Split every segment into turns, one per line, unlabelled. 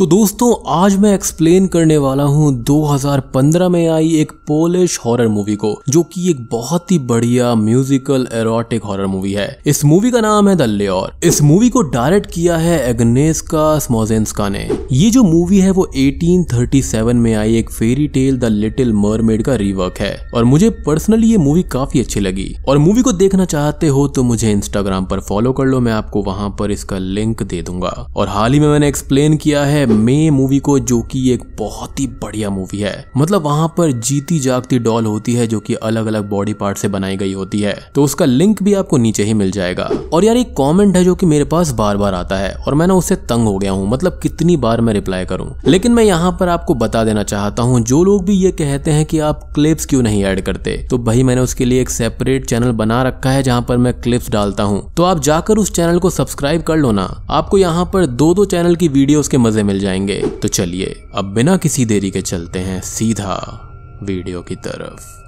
तो दोस्तों, आज मैं एक्सप्लेन करने वाला हूँ 2015 में आई एक पोलिश हॉरर मूवी को, जो कि एक बहुत ही बढ़िया म्यूजिकल एरोटिक हॉरर मूवी है। इस मूवी का नाम है द लेर इस मूवी को डायरेक्ट किया है एग्नेस्का स्मोजेंस्का ने। ये जो मूवी है, वो 1837 में आई एक fairy tale the little mermaid का रिवर्क है। और मुझे पर्सनली ये मूवी काफ़ी अच्छी लगी। और मूवी को देखना चाहते हो तो मुझे इंस्टाग्राम पर फॉलो कर लो। मैं आपको वहाँ पर इसका लिंक दे दूँगा। और हाल ही में मैंने एक्सप्लेन किया है मे मूवी को जो कि एक बहुत ही बढ़िया मूवी है। मतलब वहाँ पर जीती जागती डॉल होती है जो कि अलग अलग बॉडी पार्ट से बनाई गई होती है। तो उसका लिंक भी आपको नीचे ही मिल जाएगा। और यार एक कमेंट है जो कि मेरे पास बार बार आता है और मैं ना उससे तंग हो गया हूँ। मतलब कितनी बार मैं रिप्लाई करूँ। लेकिन मैं यहाँ पर आपको बता देना चाहता हूँ, जो लोग भी ये कहते हैं कि आप क्लिप्स क्यों नहीं ऐड करते? तो भाई मैंने उसके लिए एक सेपरेट चैनल बना रखा है जहाँ पर मैं क्लिप्स डालता हूँ। तो आप जाकर उस चैनल को सब्सक्राइब कर लो ना। आपको यहाँ पर दो दो चैनल की वीडियोस के मज़े मिल जाएँगे तो चलिए अब बिना किसी देरी के चलते हैं सीधा वीडियो की तरफ़।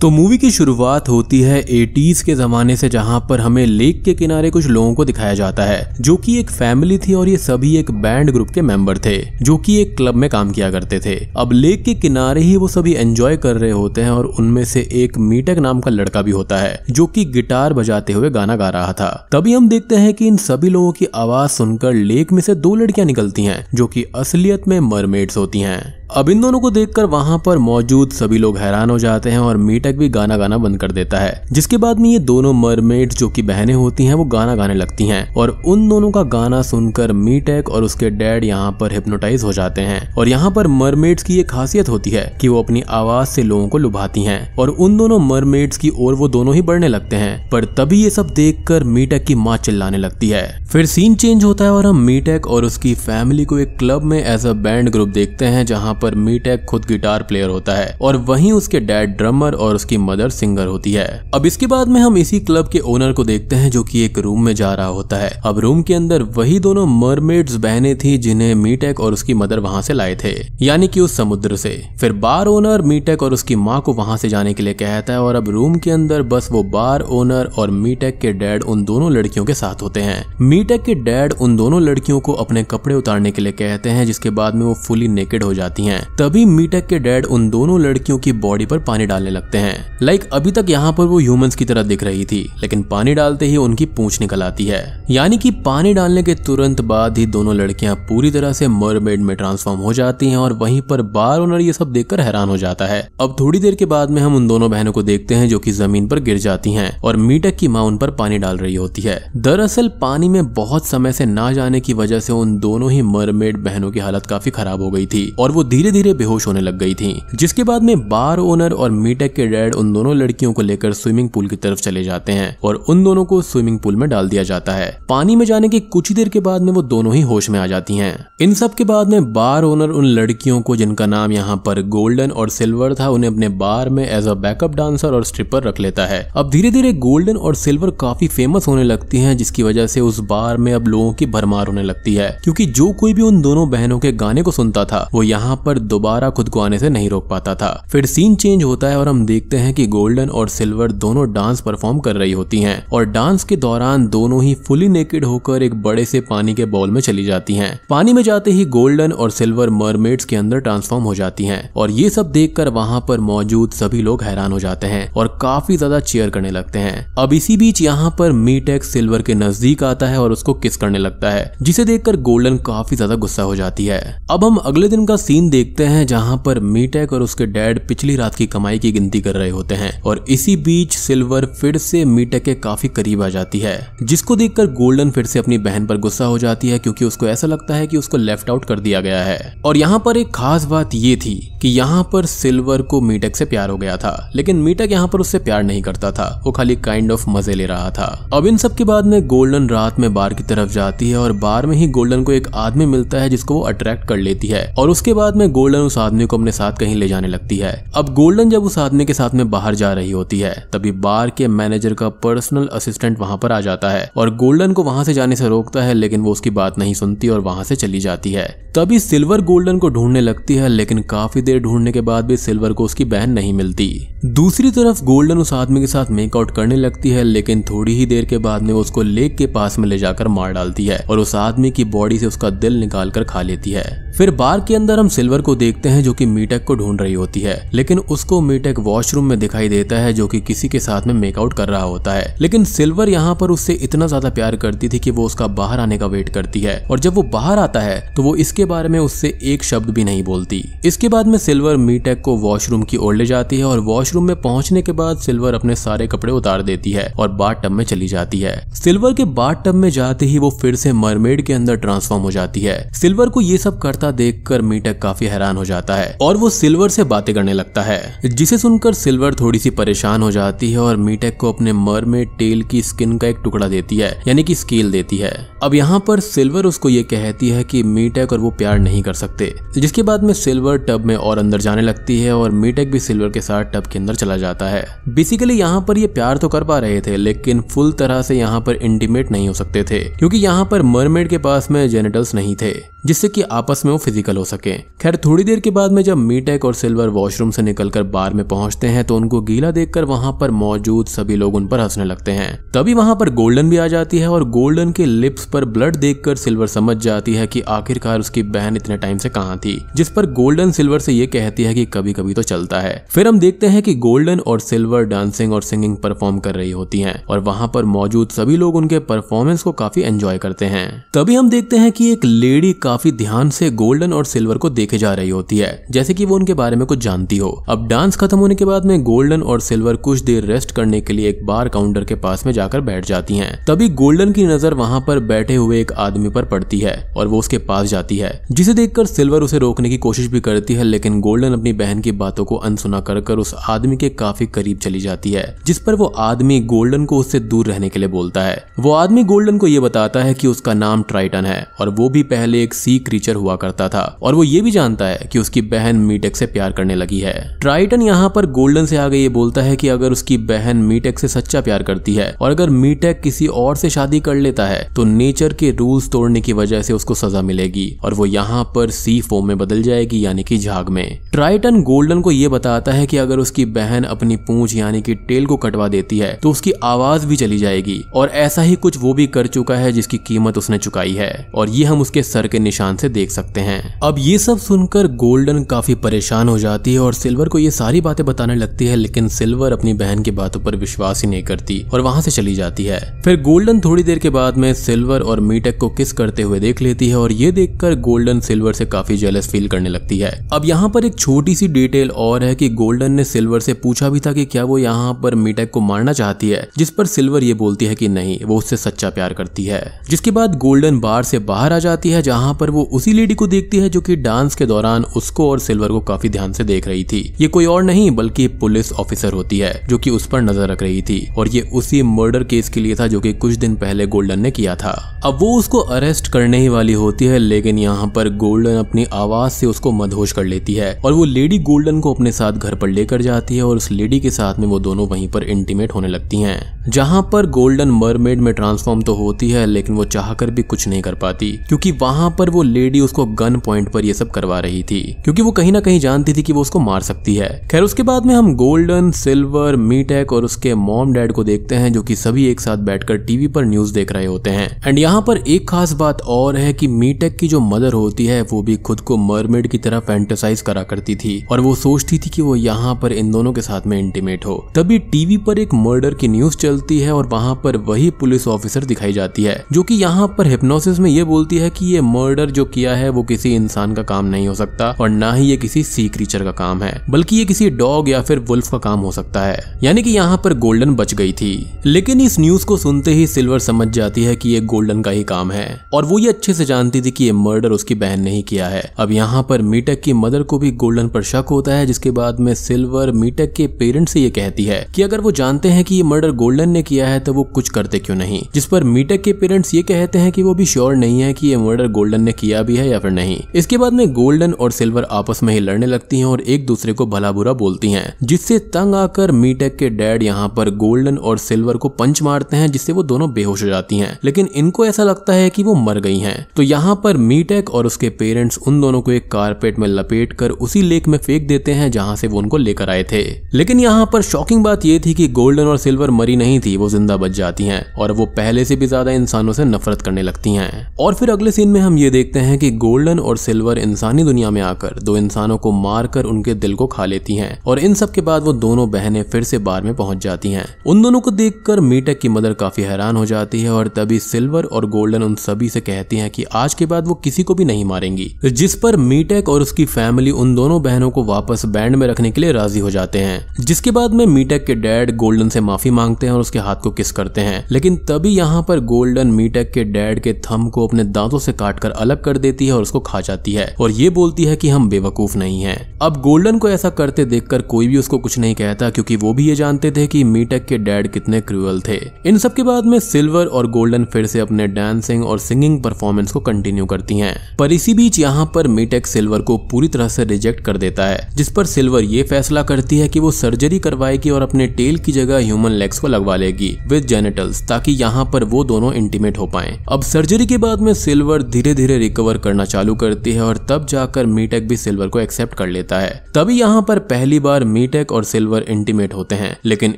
तो मूवी की शुरुआत होती है एटीज के जमाने से, जहाँ पर हमें लेक के किनारे कुछ लोगों को दिखाया जाता है, जो कि एक फैमिली थी और ये सभी एक बैंड ग्रुप के मेंबर थे, जो कि एक क्लब में काम किया करते थे। अब लेक के किनारे ही वो सभी एंजॉय कर रहे होते हैं और उनमें से एक मीटक नाम का लड़का भी होता है, जो कि गिटार बजाते हुए गाना गा रहा था। तभी हम देखते हैं कि इन सभी लोगों की आवाज़ सुनकर लेक में से दो लड़कियाँ निकलती हैं, जो कि असलियत में मरमेड्स होती हैं। अब इन दोनों को देखकर वहाँ पर मौजूद सभी लोग हैरान हो जाते हैं और मीटक भी गाना गाना बंद कर देता है। जिसके बाद में ये दोनों मरमेड जो कि बहनें होती हैं, वो गाना गाने लगती हैं और उन दोनों का गाना सुनकर मीटक और उसके डैड यहाँ पर हिप्नोटाइज हो जाते हैं। और यहाँ पर मरमेड्स की एक खासियत होती है कि वो अपनी आवाज़ से लोगों को लुभाती हैं और उन दोनों मरमेड्स की ओर वो दोनों ही बढ़ने लगते हैं। पर तभी ये सब देख मीटक की माँ चिल्लाने लगती है। फिर सीन चेंज होता है और हम मीटक और उसकी फैमिली को एक क्लब में एज अ बैंड ग्रुप देखते हैं, जहाँ पर मीटेक खुद गिटार प्लेयर होता है और वहीं उसके डैड ड्रमर और उसकी मदर सिंगर होती है। अब इसके बाद में हम इसी क्लब के ओनर को देखते हैं जो कि एक रूम में जा रहा होता है। अब रूम के अंदर वही दोनों मरमेड्स बहने थी जिन्हें मीटेक और उसकी मदर वहाँ से लाए थे, यानी कि उस समुद्र से। फिर बार ओनर मीटेक और उसकी माँ को वहाँ से जाने के लिए कहता है और अब रूम के अंदर बस वो बार ओनर और मीटेक के डैड उन दोनों लड़कियों के साथ होते हैं। मीटेक के डैड उन दोनों लड़कियों को अपने कपड़े उतारने के लिए कहते हैं, जिसके बाद में वो फुली नेकेड हो जाती हैं। तभी मीटक के डैड उन दोनों लड़कियों की बॉडी पर पानी डालने लगते हैं। लाइक अभी तक यहाँ पर वो ह्यूमंस की तरह दिख रही थी, लेकिन पानी डालते ही उनकी पूछ निकल आती है। यानी कि पानी डालने के तुरंत बाद ही दोनों लड़कियाँ पूरी तरह से मरमेड में ट्रांसफॉर्म हो जाती हैं और वहीं पर बार ओनर ये सब देखकर हैरान हो जाता है। अब थोड़ी देर के बाद में हम उन दोनों बहनों को देखते हैं जो कि ज़मीन पर गिर जाती हैं और मीटक की माँ उन पर पानी डाल रही होती है। दरअसल पानी में बहुत समय से ना जाने की वजह से उन दोनों ही मरमेड बहनों की हालत काफ़ी खराब हो गई थी और वो धीरे धीरे बेहोश होने लग गई थी, जिसके बाद में बार ओनर और मीटेक के डैड उन दोनों लड़कियों को लेकर स्विमिंग पूल की तरफ़ चले जाते हैं और उन दोनों को स्विमिंग पूल में डाल दिया जाता है। पानी में जाने के कुछ ही देर के बाद में वो दोनों ही होश में आ जाती हैं। इन सब के बाद में बार ओनर उन लड़कियों को जिनका नाम यहाँ पर गोल्डन और सिल्वर था, उन्हें अपने बार में एज अ बैकअप डांसर और स्ट्रिपर रख लेता है। अब धीरे धीरे गोल्डन और सिल्वर काफ़ी फ़ेमस होने लगती हैं, जिसकी वजह से उस बार में अब लोगों की भरमार होने लगती है, क्योंकि जो कोई भी उन दोनों बहनों के गाने को सुनता था, वो यहाँ पर दोबारा खुद को आने से नहीं रोक पाता था। फिर सीन चेंज होता है और हम देखते हैं कि गोल्डन और सिल्वर दोनों डांस परफॉर्म कर रही होती हैं और डांस के दौरान दोनों ही फुली नेकेड होकर एक बड़े से पानी के बॉल में चली जाती हैं। पानी में जाते ही गोल्डन और सिल्वर मरमेड्स के अंदर ट्रांसफॉर्म हो जाती हैं और ये सब देखकर वहाँ पर मौजूद सभी लोग हैरान हो जाते हैं और काफ़ी ज़्यादा चेयर करने लगते हैं। अब इसी बीच यहाँ पर मीटेक सिल्वर के नज़दीक आता है और उसको किस करने लगता है, जिसे देखकर गोल्डन काफ़ी ज़्यादा गुस्सा हो जाती है। अब हम अगले दिन का सीन देखते हैं जहाँ पर मीटेक और उसके डैड पिछली रात की कमाई की गिनती कर रहे होते हैं और इसी बीच सिल्वर फिर से मीटेक के काफ़ी करीब आ जाती है, जिसको देखकर गोल्डन फिर से अपनी बहन पर गुस्सा हो जाती है क्योंकि उसको ऐसा लगता है कि उसको लेफ़्ट आउट कर दिया गया है। और यहाँ पर एक खास बात ये थी कि यहाँ पर सिल्वर को मीटेक से प्यार हो गया था, लेकिन मीटेक यहाँ पर उससे प्यार नहीं करता था, वो खाली काइंड ऑफ़ मज़े ले रहा था। अब इन सब के बाद में गोल्डन रात में बार की तरफ़ जाती है और बार में ही गोल्डन को एक आदमी मिलता है जिसको वो अट्रैक्ट कर लेती है, और उसके बाद में में गोल्डन उस आदमी को अपने साथ कहीं ले जाने लगती है। अब गोल्डन जब उस आदमी के साथ में बाहर जा रही होती है, तभी बार के मैनेजर का पर्सनल असिस्टेंट वहाँ पर आ जाता है और गोल्डन को वहाँ से जाने से रोकता है, लेकिन वो उसकी बात नहीं सुनती और वहाँ से चली जाती है। तभी सिल्वर गोल्डन को ढूँढने लगती है, लेकिन काफ़ी देर ढूँढने के बाद भी सिल्वर को उसकी बहन नहीं मिलती। दूसरी तरफ़ गोल्डन उस आदमी के साथ मेकआउट करने लगती है, लेकिन थोड़ी ही देर के बाद में उसको लेक के पास में ले जाकर मार डालती है और उस आदमी की बॉडी से उसका दिल निकाल कर खा लेती है। फिर बार के अंदर हम सिल्वर को देखते हैं जो कि मीटेक को ढूंढ रही होती है। लेकिन उसको मीटेक वॉशरूम में दिखाई देता है जो कि किसी के साथ में मेकआउट कर रहा होता है। लेकिन सिल्वर यहाँ पर उससे इतना ज़्यादा प्यार करती थी कि वो उसका बाहर आने का वेट करती है। और जब वो बाहर आता है तो वो इसके बारे में उससे एक शब्द भी नहीं बोलती। इसके बाद में सिल्वर मीटेक को वॉशरूम की ओर ले जाती है और वॉशरूम में पहुँचने के बाद सिल्वर अपने सारे कपड़े उतार देती है और बाट टब में चली जाती है। सिल्वर के बाट टब में जाते ही वो फिर से मरमेड के अंदर ट्रांसफॉर्म हो जाती है। सिल्वर को ये सब करता देखकर मीटक काफ़ी हैरान हो जाता है और वो सिल्वर से बातें करने लगता है, जिसे सुनकर सिल्वर थोड़ी सी परेशान हो जाती है और मीटेक को अपने मरमेड टेल की स्किन का एक टुकड़ा देती है, यानी कि स्केल देती है। अब यहाँ पर सिल्वर उसको ये कहती है कि मीटेक और वो प्यार नहीं कर सकते, जिसके बाद में सिल्वर टब में और अंदर जाने लगती है और मीटेक भी सिल्वर के साथ टब के अंदर चला जाता है। बेसिकली यहाँ पर ये प्यार तो कर पा रहे थे, लेकिन फुल तरह से यहाँ पर इंटीमेट नहीं हो सकते थे, क्योंकि यहाँ पर मरमेड के पास में जेनेटल्स नहीं थे, जिससे कि आपस में वो फ़िज़िकल हो सके। थोड़ी देर के बाद में जब मीटेक और सिल्वर वॉशरूम से निकलकर बार में पहुँचते हैं तो उनको गीला देखकर वहाँ पर मौजूद सभी लोग उन पर हंसने लगते हैं। तभी वहाँ पर गोल्डन भी आ जाती है और गोल्डन के लिप्स पर ब्लड देखकर सिल्वर समझ जाती है कि आखिरकार उसकी बहन इतने टाइम से कहाँ थी, जिस पर गोल्डन सिल्वर से ये कहती है कि कभी कभी तो चलता है। फिर हम देखते हैं कि गोल्डन और सिल्वर डांसिंग और सिंगिंग परफॉर्म कर रही होती है, और वहाँ पर मौजूद सभी लोग उनके परफॉर्मेंस को काफ़ी एंजॉय करते हैं। तभी हम देखते हैं कि एक लेडी काफ़ी ध्यान से गोल्डन और सिल्वर को देखे जा रही होती है, जैसे कि वो उनके बारे में कुछ जानती हो। अब डांस खत्म होने के बाद में गोल्डन और सिल्वर कुछ देर रेस्ट करने के लिए एक बार काउंटर के पास में जाकर बैठ जाती है। तभी गोल्डन की नज़र वहाँ पर बैठे हुए एक आदमी पर पड़ती है और वो उसके पास जाती है, जिसे देखकर सिल्वर उसे रोकने की कोशिश भी करती है, लेकिन गोल्डन अपनी बहन की बातों को अनसुना कर कर उस आदमी के काफ़ी करीब चली जाती है, जिस पर वो आदमी गोल्डन को उससे दूर रहने के लिए बोलता है। वो आदमी गोल्डन को ये बताता है कि उसका नाम ट्राइटन है और वो भी पहले एक सी क्रीचर हुआ करता था, और वो ये भी जानता है कि उसकी बहन मीटेक से प्यार करने लगी है। ट्राइटन यहाँ पर गोल्डन से आगे ये बोलता है कि अगर उसकी बहन मीटेक से सच्चा प्यार करती है और अगर मीटेक किसी और से शादी कर लेता है तो नेचर के रूल्स तोड़ने की वजह से उसको सजा मिलेगी और वो यहाँ पर सी फोम में बदल जाएगी, यानी कि झाग में। ट्राइटन गोल्डन को ये बताता है कि अगर उसकी बहन अपनी पूंछ, यानी कि टेल को कटवा देती है तो उसकी आवाज़ भी चली जाएगी और ऐसा ही कुछ वो भी कर चुका है जिसकी कीमत उसने चुकाई है और ये हम उसके सर के निशान से देख सकते हैं। अब ये सब सुनकर गोल्डन काफ़ी परेशान हो जाती है और सिल्वर को ये सारी बातें बताने लगती है, लेकिन सिल्वर अपनी बहन की बातों पर विश्वास ही नहीं करती और वहाँ से चली जाती है। फिर गोल्डन थोड़ी देर के बाद में सिल्वर और मीटेक को किस करते हुए देख लेती है और ये देखकर गोल्डन सिल्वर से काफ़ी जेलस फील करने लगती है। अब यहाँ पर एक छोटी सी डिटेल और है कि गोल्डन ने सिल्वर से पूछा भी था कि क्या वो यहाँ पर मीटेक को मारना चाहती है, जिस पर सिल्वर ये बोलती है कि नहीं, वो उससे सच्चा प्यार करती है। जिसके बाद गोल्डन बार से बाहर आ जाती है, जहाँ पर वो उसी लेडी को देखती है जो कि डांस के दौरान उसको और सिल्वर को काफ़ी ध्यान से देख रही थी। ये कोई और नहीं, बल्कि पुलिस ऑफिसर होती है, जो कि उस पर नज़र रख रही थी। और ये उसी मर्डर केस के लिए था, जो कि कुछ दिन पहले गोल्डन ने किया था। अब वो उसको अरेस्ट करने ही वाली होती है, लेकिन यहाँ पर गोल्डन अपनी आवाज़ से उसको मदहोश कर लेती है। और वो लेडी गोल्डन को अपने साथ घर पर लेकर जाती है, और उस लेडी के साथ में वो दोनों वहीं पर इंटीमेट होने लगती हैं। जहाँ पर गोल्डन मरमेड में ट्रांसफॉर्म तो होती है, लेकिन वो चाहकर भी कुछ नहीं कर पाती, क्योंकि वहाँ पर वो लेडी उसको गन पॉइंट पर ये सब करवा रही थी, क्योंकि वो कहीं ना कहीं जानती थी कि वो उसको मार सकती है। खैर, उसके बाद में हम गोल्डन, सिल्वर, मीटेक और उसके मॉम डैड को देखते हैं, जो कि सभी एक साथ बैठकर टीवी पर न्यूज़ देख रहे होते हैं। एंड यहाँ पर एक खास बात और है कि मीटेक की जो मदर होती है, वो भी खुद को मरमेड की तरह फैंटेसाइज करा करती थी, और वो सोचती थी कि वो यहाँ पर इन दोनों के साथ में इंटीमेट हो। तभी टीवी पर एक मर्डर की न्यूज़ चलती है और वहाँ पर वही पुलिस ऑफिसर दिखाई जाती है, जो कि यहाँ पर हिप्नोसिस में ये बोलती है कि ये मर्डर जो किया है, वो किसी इंसान का काम नहीं हो सकता और ना ही ये किसी सी क्रीचर का काम है, बल्कि ये किसी डॉग या फिर वुल्फ का काम हो सकता है। यानी कि यहाँ पर गोल्डन बच गई थी। लेकिन इस न्यूज़ को सुनते ही सिल्वर समझ जाती है कि ये गोल्डन का ही काम है, और वो ये अच्छे से जानती थी कि ये मर्डर उसकी बहन ने ही किया है। अब यहाँ पर मीटक की मदर को भी गोल्डन पर शक होता है, जिसके बाद में सिल्वर मीटक के पेरेंट्स से ये कहती है कि अगर वो जानते हैं कि ये मर्डर गोल्डन ने किया है तो वो कुछ करते क्यों नहीं? जिस पर मीटक के पेरेंट्स ये कहते हैं कि वो भी श्योर नहीं है कि ये मर्डर गोल्डन ने किया भी है या फिर नहीं। इसके बाद में गोल्डन और सिल्वर आपस में ही लड़ने लगती हैं और एक दूसरे को भला बुरा बोलती हैं, जिससे तंग आकर मीटेक के डैड यहाँ पर गोल्डन और सिल्वर को पंच मारते हैं, जिससे वो दोनों बेहोश हो जाती हैं। लेकिन इनको ऐसा लगता है कि वो मर गई हैं। तो यहाँ पर मीटेक और उसके पेरेंट्स उन दोनों को एक कारपेट में लपेट कर उसी लेक में फेंक देते हैं, जहाँ से वो उनको लेकर आए थे। लेकिन यहाँ पर शॉकिंग बात ये थी कि गोल्डन और सिल्वर मरी नहीं थी, वो ज़िंदा बच जाती हैं और वो पहले से भी ज़्यादा इंसानों से नफरत करने लगती हैं। और फिर अगले सीन में हम ये देखते हैं कि गोल्डन और सिल्वर इंसानी दुनिया में आकर दो इंसानों को मारकर उनके दिल को खा लेती हैं और इन सब के बाद वो दोनों बहनें फिर से बार में पहुँच जाती हैं। उन दोनों को देखकर मीटक की मदर काफ़ी हैरान हो जाती है और तभी सिल्वर और गोल्डन उन सभी से कहती हैं कि आज के बाद वो किसी को भी नहीं मारेंगी। जिस पर मीटेक और उसकी फैमिली उन दोनों बहनों को वापस बैंड में रखने के लिए राज़ी हो जाते हैं। जिसके बाद में मीटेक के डैड गोल्डन से माफ़ी मांगते हैं और उसके हाथ को किस करते हैं। लेकिन तभी यहाँ पर गोल्डन मीटेक के डैड के थम को अपने दांतों से काट कर अलग कर देती है और उसको खा जाती है और ये बोलती है कि हम बेवकूफ़ नहीं हैं। अब गोल्डन को ऐसा करते देखकर कोई भी उसको कुछ नहीं कहता क्योंकि वो भी ये जानते थे कि मीटेक के डैड कितने क्रूअल थे। इन सब के बाद में सिल्वर और गोल्डन फिर से अपने डांसिंग और सिंगिंग परफॉर्मेंस को कंटिन्यू करती हैं। पर इसी बीच यहाँ पर मीटेक सिल्वर को पूरी तरह से रिजेक्ट कर देता है, जिस पर सिल्वर ये फैसला करती है कि वो सर्जरी करवाएगी और अपने टेल की जगह ह्यूमन लेग्स को लगवा लेगी विद जेनेटल्स ताकि यहाँ पर वो दोनों इंटीमेट हो पाए। अब सर्जरी के बाद में सिल्वर धीरे धीरे रिकवर करना चालू करती है और तब जाकर मीटेक भी सिल्वर को एक्सेप्ट कर लेता है। तभी यहाँ पर पहली बार मीटेक और सिल्वर इंटीमेट होते हैं, लेकिन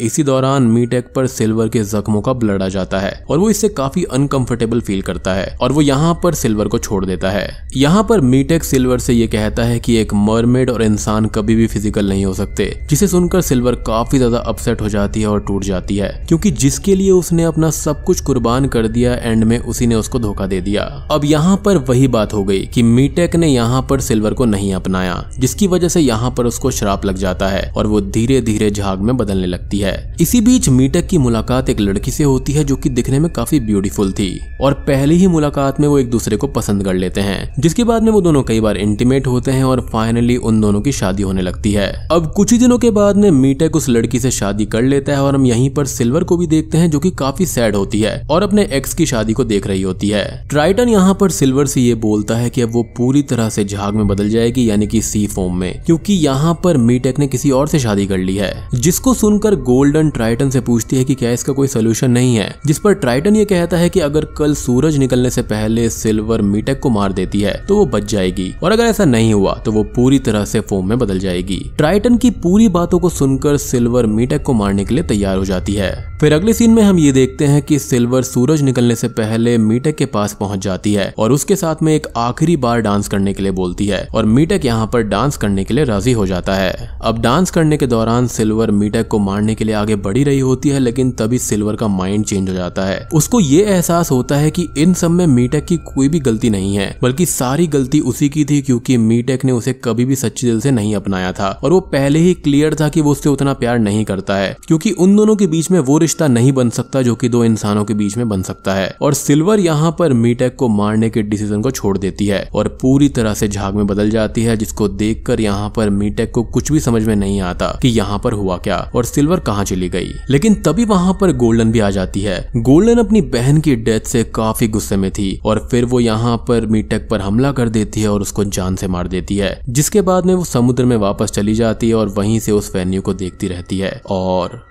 इसी दौरान मीटेक पर सिल्वर के जख्मों का ब्लड आ जाता है, और वो इससे काफ़ी अनकंफर्टेबल फील करता है, और वो यहाँ पर सिल्वर को छोड़ देता है। यहाँ पर मीटेक सिल्वर से ये कहता है कि एक मरमेड और इंसान कभी भी फ़िज़िकल नहीं हो सकते, जिसे सुनकर सिल्वर काफ़ी ज़्यादा अपसेट हो जाती है और टूट जाती है। क्योंकि जिसके लिए उसने अपना सब कुछ कुर्बान कर दिया, एंड में उसी ने उसको धोखा दे दिया। अब यहाँ पर वही बात हो गई कि मीटेक ने यहाँ पर सिल्वर को नहीं अपनाया, जिसकी वजह से यहाँ पर उसको श्राप लग जाता है और वो धीरे धीरे झाग में बदलने लगती है। इसी बीच मीटेक की मुलाकात एक लड़की से होती है जो की दिखने में काफ़ी ब्यूटीफुल थी, और पहली ही मुलाकात में वो एक दूसरे को पसंद कर लेते हैं, जिसके बाद में वो दोनों कई बार इंटीमेट होते हैं और फाइनली उन दोनों की शादी होने लगती है। अब कुछ ही दिनों के बाद में मीटेक उस लड़की से शादी कर लेता है और हम यहीं पर सिल्वर को भी देखते हैं जो कि काफ़ी सैड होती है और अपने एक्स की शादी को देख रही होती है। ट्राइटन यहाँ पर सिल्वर से ये बोलता है कि अब वो पूरी तरह से झाग में बदल जाएगी, यानी कि सी फॉर्म में, क्योंकि यहाँ पर मीटेक ने किसी और से शादी कर ली है, जिसको सुनकर गोल्डन ट्राइटन से पूछती है कि क्या इसका कोई सोल्यूशन नहीं है, जिस पर ट्राइटन ये कहता है कि अगर कल सूरज निकलने से पहले सिल्वर मीटेक को मार देती है तो वो बच जाएगी, और अगर ऐसा नहीं हुआ तो वो पूरी तरह से फोम में बदल जाएगी। ट्राइटन की पूरी बातों को सुनकर सिल्वर मीटेक को मारने के लिए तैयार हो जाती है। फिर अगले सीन में हम ये देखते हैं कि सिल्वर सूरज निकलने से पहले मीटेक के पास पहुँच जाती है और उसके साथ में एक आखिरी बार डांस करने के लिए बोलती है और मीटेक यहाँ पर डांस करने के लिए राज़ी हो जाता है। अब डांस करने के दौरान सिल्वर मीटेक को मारने के लिए आगे बढ़ी रही होती है, लेकिन तभी सिल्वर का माइंड चेंज हो जाता है। उसको ये एहसास होता है कि इन सब में मीटेक की कोई भी गलती नहीं है, बल्कि सारी गलती उसी की थी क्योंकि मीटेक ने उसे कभी भी सच्चे दिल से नहीं अपनाया था और वो पहले ही क्लियर था कि वो उससे उतना प्यार नहीं करता है, क्योंकि उन दोनों के बीच में वो रिश्ता नहीं बन सकता जो कि दो इंसानों के बीच में बन सकता है। और सिल्वर यहाँ पर मीटेक को मारने के डिसीज़न को छोड़ देती है और पूरी तरह से झाग में बदल जाती है, जिसको देखकर यहाँ पर मीटेक को कुछ भी समझ में नहीं आता कि यहाँ पर हुआ क्या और सिल्वर कहाँ चली गई। लेकिन तभी वहाँ पर गोल्डन भी आ जाती है। गोल्डन अपनी बहन की डेथ से काफ़ी गुस्से में थी और फिर वो यहाँ पर मीटेक पर हमला कर देती है और उसको जान से मार देती है, जिसके बाद में वो समुद्र में वापस चली जाती है और वहीं से उस वेन्यू को देखती रहती है और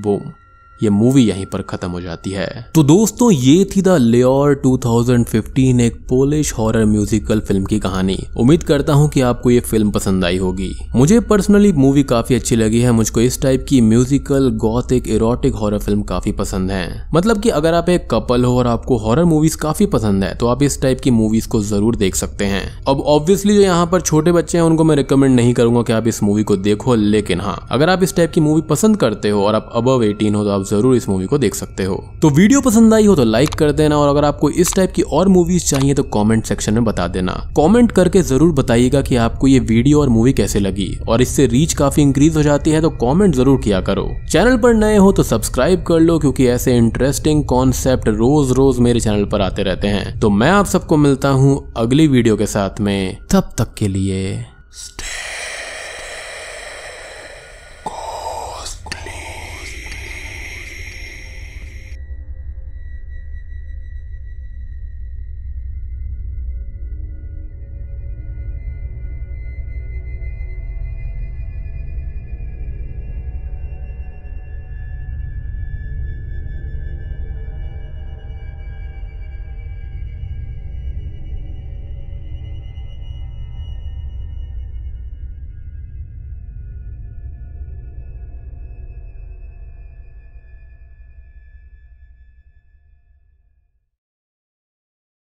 boom ये मूवी यहीं पर खत्म हो जाती है। तो दोस्तों, ये थी द लेयर 2015 एक पोलिश हॉरर म्यूजिकल फ़िल्म की कहानी। उम्मीद करता हूँ कि आपको ये फ़िल्म पसंद आई होगी। मुझे पर्सनली मूवी काफ़ी अच्छी लगी है, मुझको इस टाइप की musical gothic erotic horror film काफ़ी पसंद है। मतलब की अगर आप एक कपल हो और आपको हॉरर मूवीज़ काफ़ी पसंद है तो आप इस टाइप की मूवीज़ को ज़रूर देख सकते हैं। अब ऑब्वियसली जो यहाँ पर छोटे बच्चे हैं, उनको मैं रिकमेंड नहीं करूँगा कि आप इस मूवी को देखो, लेकिन हाँ अगर आप इस टाइप की मूवी पसंद करते हो और आप अब एटीन हो तो आप ज़रूर इस मूवी को देख सकते हो। तो वीडियो पसंद आई हो तो लाइक कर देना और अगर आपको इस टाइप की और मूवीज़ चाहिए तो कॉमेंट सेक्शन में बता देना। कॉमेंट करके ज़रूर बताइएगा की आपको ये वीडियो और मूवी कैसे लगी। और इससे रीच काफ़ी इंक्रीज हो जाती है तो कॉमेंट ज़रूर किया करो। चैनल पर नए हो तो सब्सक्राइब कर लो क्योंकि ऐसे इंटरेस्टिंग कॉन्सेप्ट रोज रोज मेरे चैनल पर आते रहते हैं। तो मैं आप सबको मिलता हूँ अगली वीडियो के साथ में। तब तक के लिए